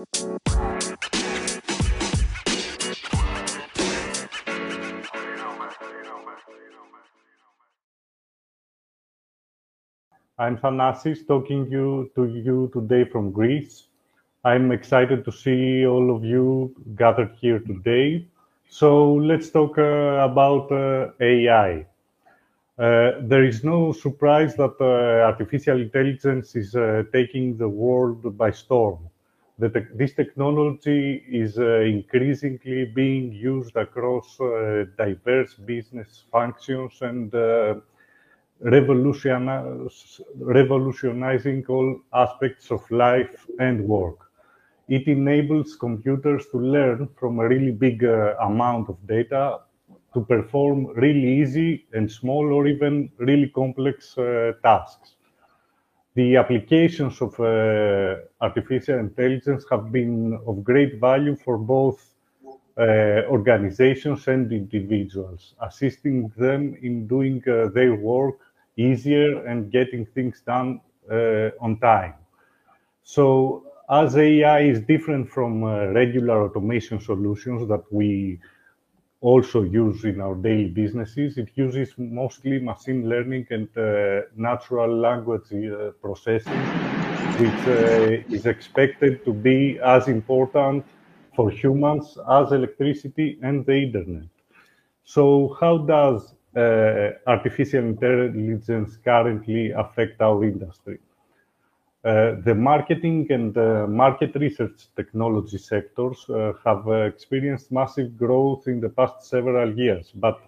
I'm Thanasis talking you, to you today from Greece. I'm excited to see all of you gathered here today. So let's talk uh, about uh, AI. Uh, there is no surprise that uh, artificial intelligence is uh, taking the world by storm. Te this technology is uh, increasingly being used across diverse business functions and revolutionizing all aspects of life and work it enables computers to learn from a really big uh, amount of data to perform really easy and small or even really complex uh, tasks. The applications of uh, artificial intelligence have been of great value for both uh, organizations and individuals, assisting them in doing uh, their work easier and getting things done uh, on time. So as AI is different from uh, regular automation solutions that we also use in our daily businesses, it uses mostly machine learning and uh, natural language uh, processing, which uh, is expected to be as important for humans as electricity and the internet. So how does uh, artificial intelligence currently affect our industry? Uh, the marketing and uh, market research technology sectors uh, have experienced massive growth in the past several years, but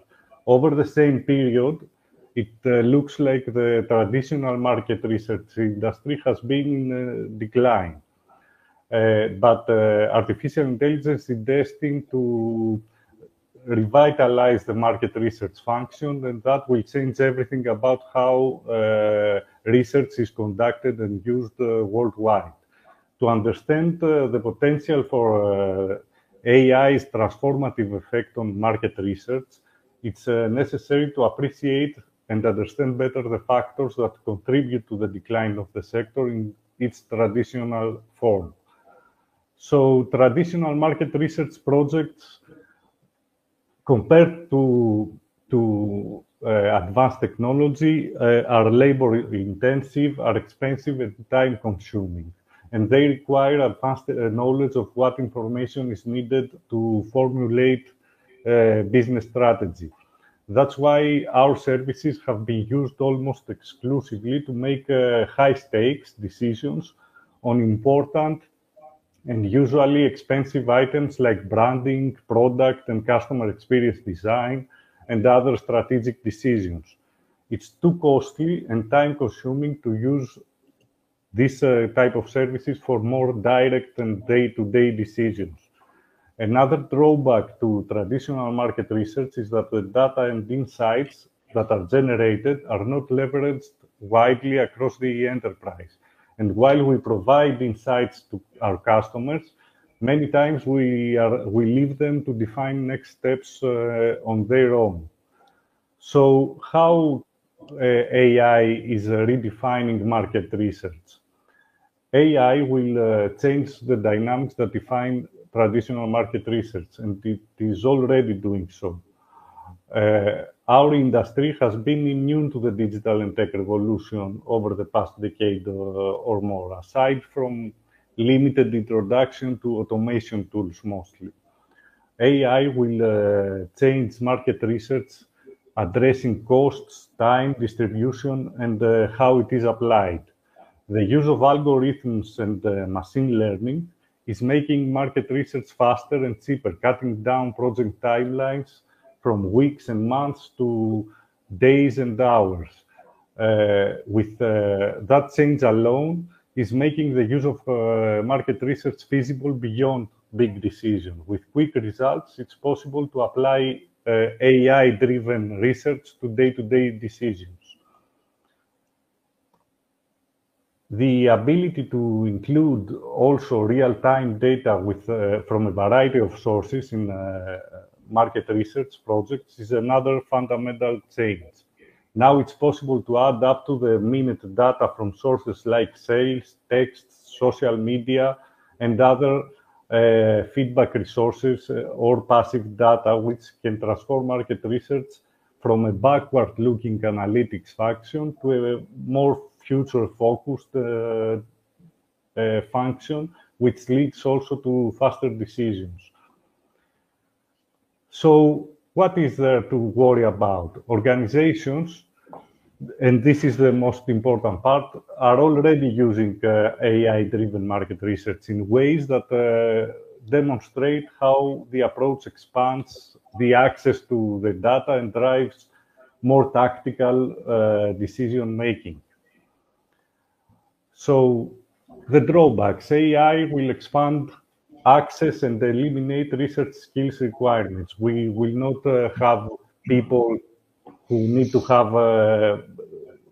over the same period, it looks like the traditional market research industry has been in decline. but artificial intelligence is destined to revitalize the market research function, and that will change everything about how uh, research is conducted and used uh, worldwide. To understand uh, the potential for uh, AI's transformative effect on market research, it's necessary to appreciate and understand better the factors that contribute to the decline of the sector in its traditional form. So traditional market research projects compared to, to advanced technology uh, are labor intensive, are expensive and time consuming. And they require advanced uh, knowledge of what information is needed to formulate business strategy. That's why our services have been used almost exclusively to make uh, high stakes decisions on important and usually expensive items like branding, product and customer experience design, and other strategic decisions. It's too costly and time consuming to use this uh, type of services for more direct and day-to-day -day decisions. Another drawback to traditional market research is that the data and insights that are generated are not leveraged widely across the enterprise. And while we provide insights to our customers, many times we, are, we leave them to define next steps uh, on their own. So how uh, AI is redefining market research? AI will uh, change the dynamics that define traditional market research, and it is already doing so. Uh, our industry has been immune to the digital and tech revolution over the past decade or more, aside from limited introduction to automation tools mostly. AI will uh, change market research, addressing costs, time, distribution, and uh, how it is applied. The use of algorithms and uh, machine learning is making market research faster and cheaper, cutting down project timelines from weeks and months to days and hours. With that change alone is making the use of uh, market research feasible beyond big decisions. With quick results, it's possible to apply uh, AI-driven research to day-to-day -day decisions. The ability to include also real-time data with, uh, from a variety of sources in uh, market research projects is another fundamental change. Now it's possible to add up to the minute data from sources like sales, texts, social media, and other uh, feedback resources uh, or passive data which can transform market research from a backward-looking analytics function to a more future-focused uh, uh, function, which leads also to faster decisions. So what is there to worry about? Organizations, and this is the most important part, are already using uh, AI-driven market research in ways that uh, demonstrate how the approach expands the access to the data and drives more tactical uh, decision making. So the drawbacks, AI will expand access and eliminate research skills requirements. We will not uh, have people who need to have uh,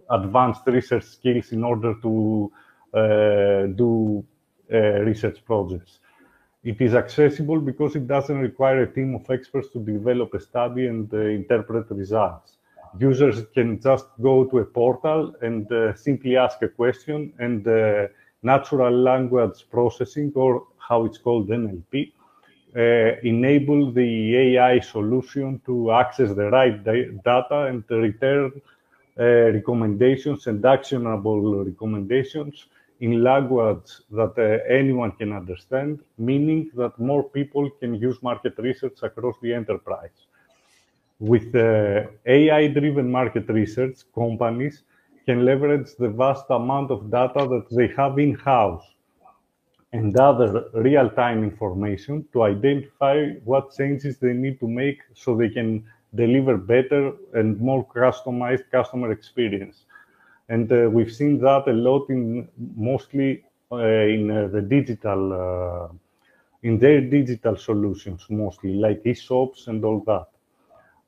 advanced research skills in order to uh, do uh, research projects. It is accessible because it doesn't require a team of experts to develop a study and uh, interpret results. Users can just go to a portal and uh, simply ask a question and natural language processing, or how it's called NLP, uh, enable the AI solution to access the right data and return uh, recommendations and actionable recommendations in language that uh, anyone can understand, meaning that more people can use market research across the enterprise. With uh, AI-driven market research, companies can leverage the vast amount of data that they have in-house and other real-time information to identify what changes they need to make so they can deliver better and more customized customer experience. And uh, we've seen that a lot in mostly uh, in uh, the digital, uh, in their digital solutions mostly, like e-shops and all that.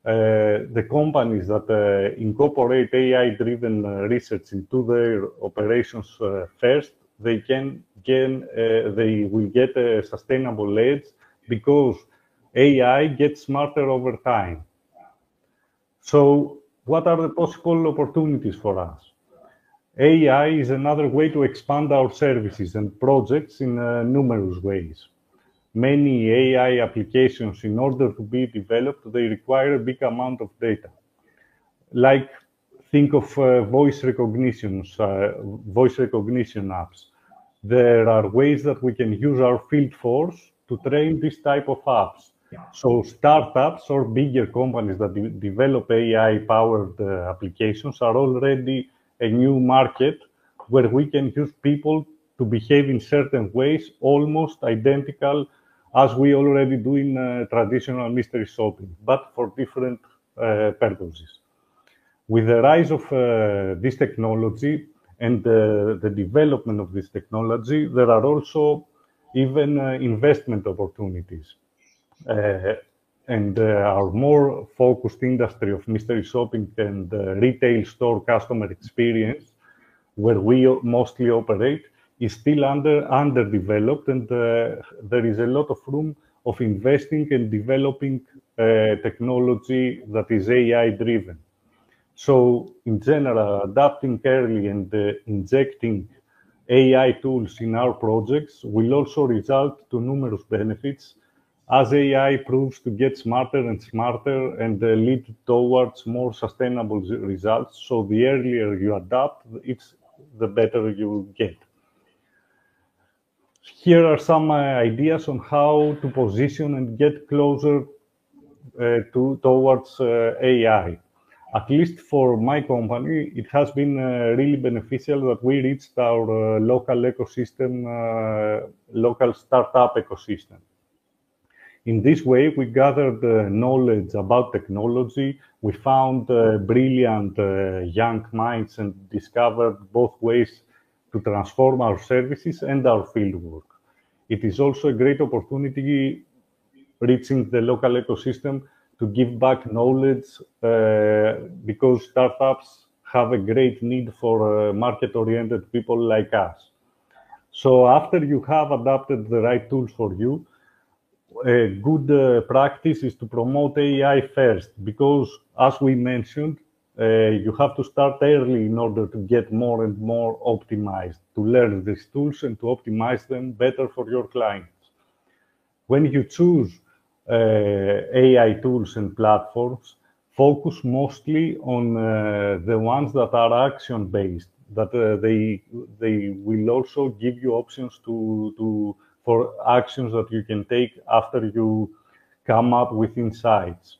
Uh, the companies that uh, incorporate AI-driven research into their operations first, they can gain, they will get a sustainable edge because AI gets smarter over time. So what are the possible opportunities for us? AI is another way to expand our services and projects in uh, numerous ways many AI applications, in order to be developed, they require a big amount of data. Like, think of uh, voice recognition, uh, voice recognition apps. There are ways that we can use our field force to train this type of apps. So startups or bigger companies that de develop AI-powered uh, applications are already a new market where we can use people to behave in certain ways, almost identical as we already do in uh, traditional mystery shopping, but for different uh, purposes. With the rise of uh, this technology and the development of this technology, there are also even investment opportunities. and our more focused industry of mystery shopping and retail store customer experience, where we mostly operate, is still under underdeveloped, and uh, there is a lot of room of investing and developing uh, technology that is AI driven. So, in general, adapting early and uh, injecting AI tools in our projects will also result to numerous benefits as AI proves to get smarter and smarter and uh, lead towards more sustainable results. So the earlier you adapt, it's the better you get here are some uh, ideas on how to position and get closer uh, to towards uh, AI. At least for my company, it has been really beneficial that we reached our local ecosystem, local startup ecosystem. In this way, we gathered uh, knowledge about technology. We found uh, brilliant uh, young minds and discovered both ways to transform our services and our fieldwork. It is also a great opportunity reaching the local ecosystem to give back knowledge uh, because startups have a great need for uh, market-oriented people like us. So after you have adapted the right tools for you, a good uh, practice is to promote AI first, because as we mentioned, uh, you have to start early in order to get more and more optimized, to learn these tools and to optimize them better for your clients. When you choose AI tools and platforms, focus mostly on uh, the ones that are action-based, that uh, they they will also give you options to to for actions that you can take after you come up with insights.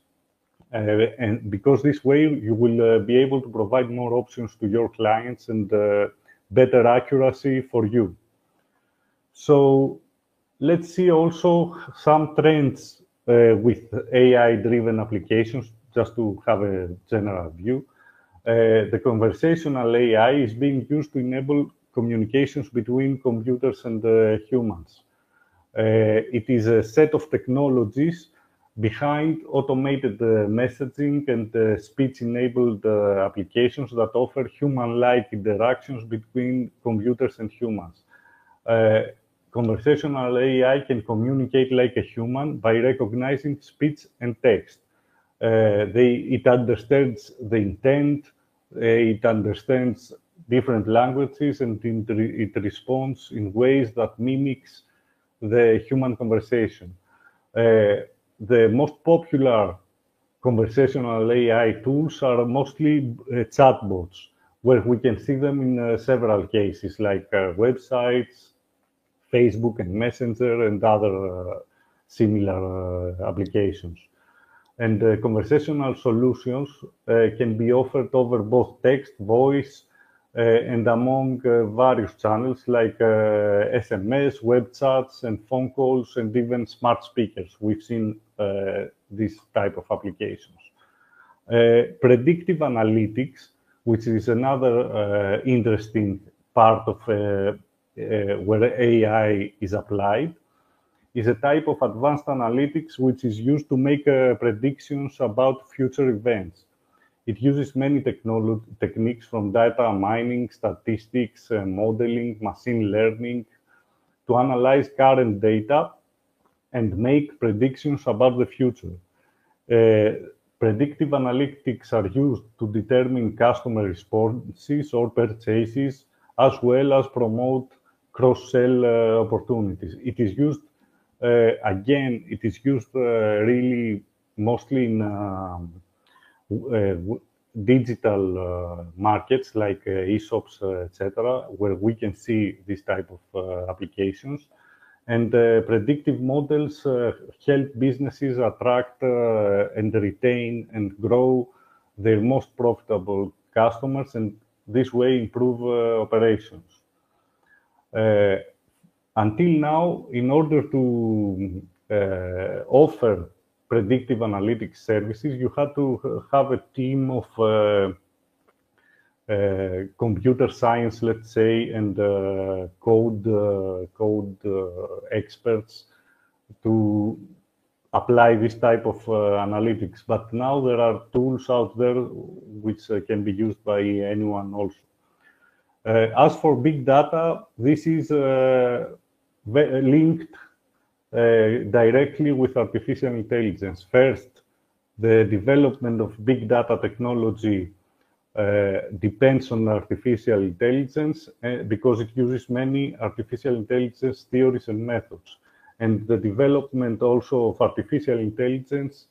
Uh, and because this way you will uh, be able to provide more options to your clients and uh, better accuracy for you. So let's see also some trends uh, with AI-driven applications, just to have a general view. Uh, the conversational AI is being used to enable communications between computers and uh, humans. it is a set of technologies behind automated uh, messaging and uh, speech-enabled uh, applications that offer human-like interactions between computers and humans. Conversational AI can communicate like a human by recognizing speech and text. they, it understands the intent, it understands different languages, and it responds in ways that mimics the human conversation. Uh, the most popular conversational AI tools are mostly uh, chatbots, where we can see them in uh, several cases, like uh, websites, Facebook and Messenger, and other uh, similar uh, applications. And uh, conversational solutions can be offered over both text, voice, uh, and among uh, various channels like SMS, uh, web chats, and phone calls, and even smart speakers. We've seen this type of applications. predictive analytics, which is another interesting part of where AI is applied, is a type of advanced analytics which is used to make uh, predictions about future events. It uses many techniques from data mining, statistics, uh, modeling, machine learning to analyze current data and make predictions about the future. Uh, predictive analytics are used to determine customer responses or purchases, as well as promote cross-sell uh, opportunities. It is used, uh, again, it is used uh, really mostly in um, uh, digital uh, markets like uh, e-shops, etc., where we can see this type of applications. And predictive models help businesses attract and retain and grow their most profitable customers and this way improve operations. Until now, in order to offer predictive analytics services, you had to have a team of uh, uh, computer science, let's say, and uh, code uh, code uh, experts to apply this type of uh, analytics. But now there are tools out there which can be used by anyone also. As for big data, this is linked uh, directly with artificial intelligence. First, the development of big data technology uh, depends on artificial intelligence uh, because it uses many artificial intelligence theories and methods. And the development also of artificial intelligence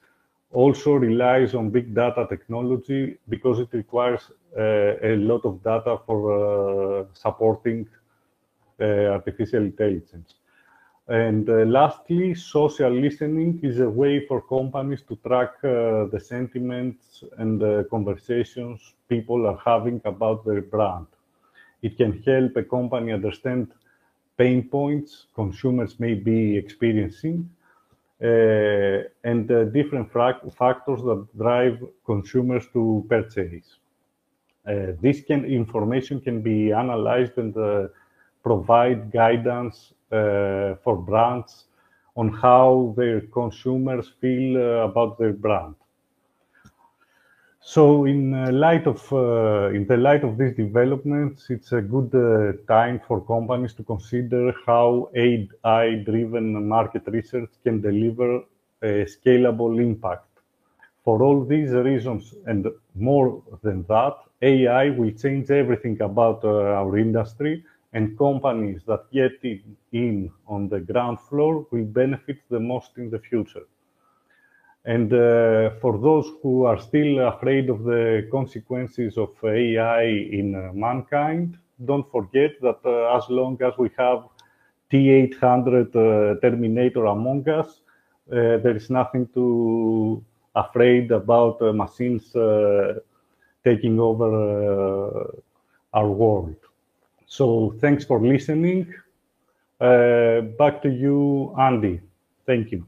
also relies on big data technology because it requires uh, a lot of data for uh, supporting uh, artificial intelligence. And uh, lastly, social listening is a way for companies to track uh, the sentiments and the conversations people are having about their brand. It can help a company understand pain points consumers may be experiencing uh, and uh, different factors that drive consumers to purchase. Uh, this can, information can be analyzed and uh, provide guidance uh, for brands on how their consumers feel uh, about their brand. So, in uh, light of in the light of these developments, it's a good time for companies to consider how AI-driven market research can deliver a scalable impact. For all these reasons, and more than that, AI will change everything about uh, our industry, and companies that get in, on the ground floor will benefit the most in the future. And uh, for those who are still afraid of the consequences of AI in uh, mankind, don't forget that as long as we have T800 uh, Terminator among us, there is nothing to afraid about uh, machines uh, taking over uh, our world. So thanks for listening. Uh, back to you, Andy. Thank you.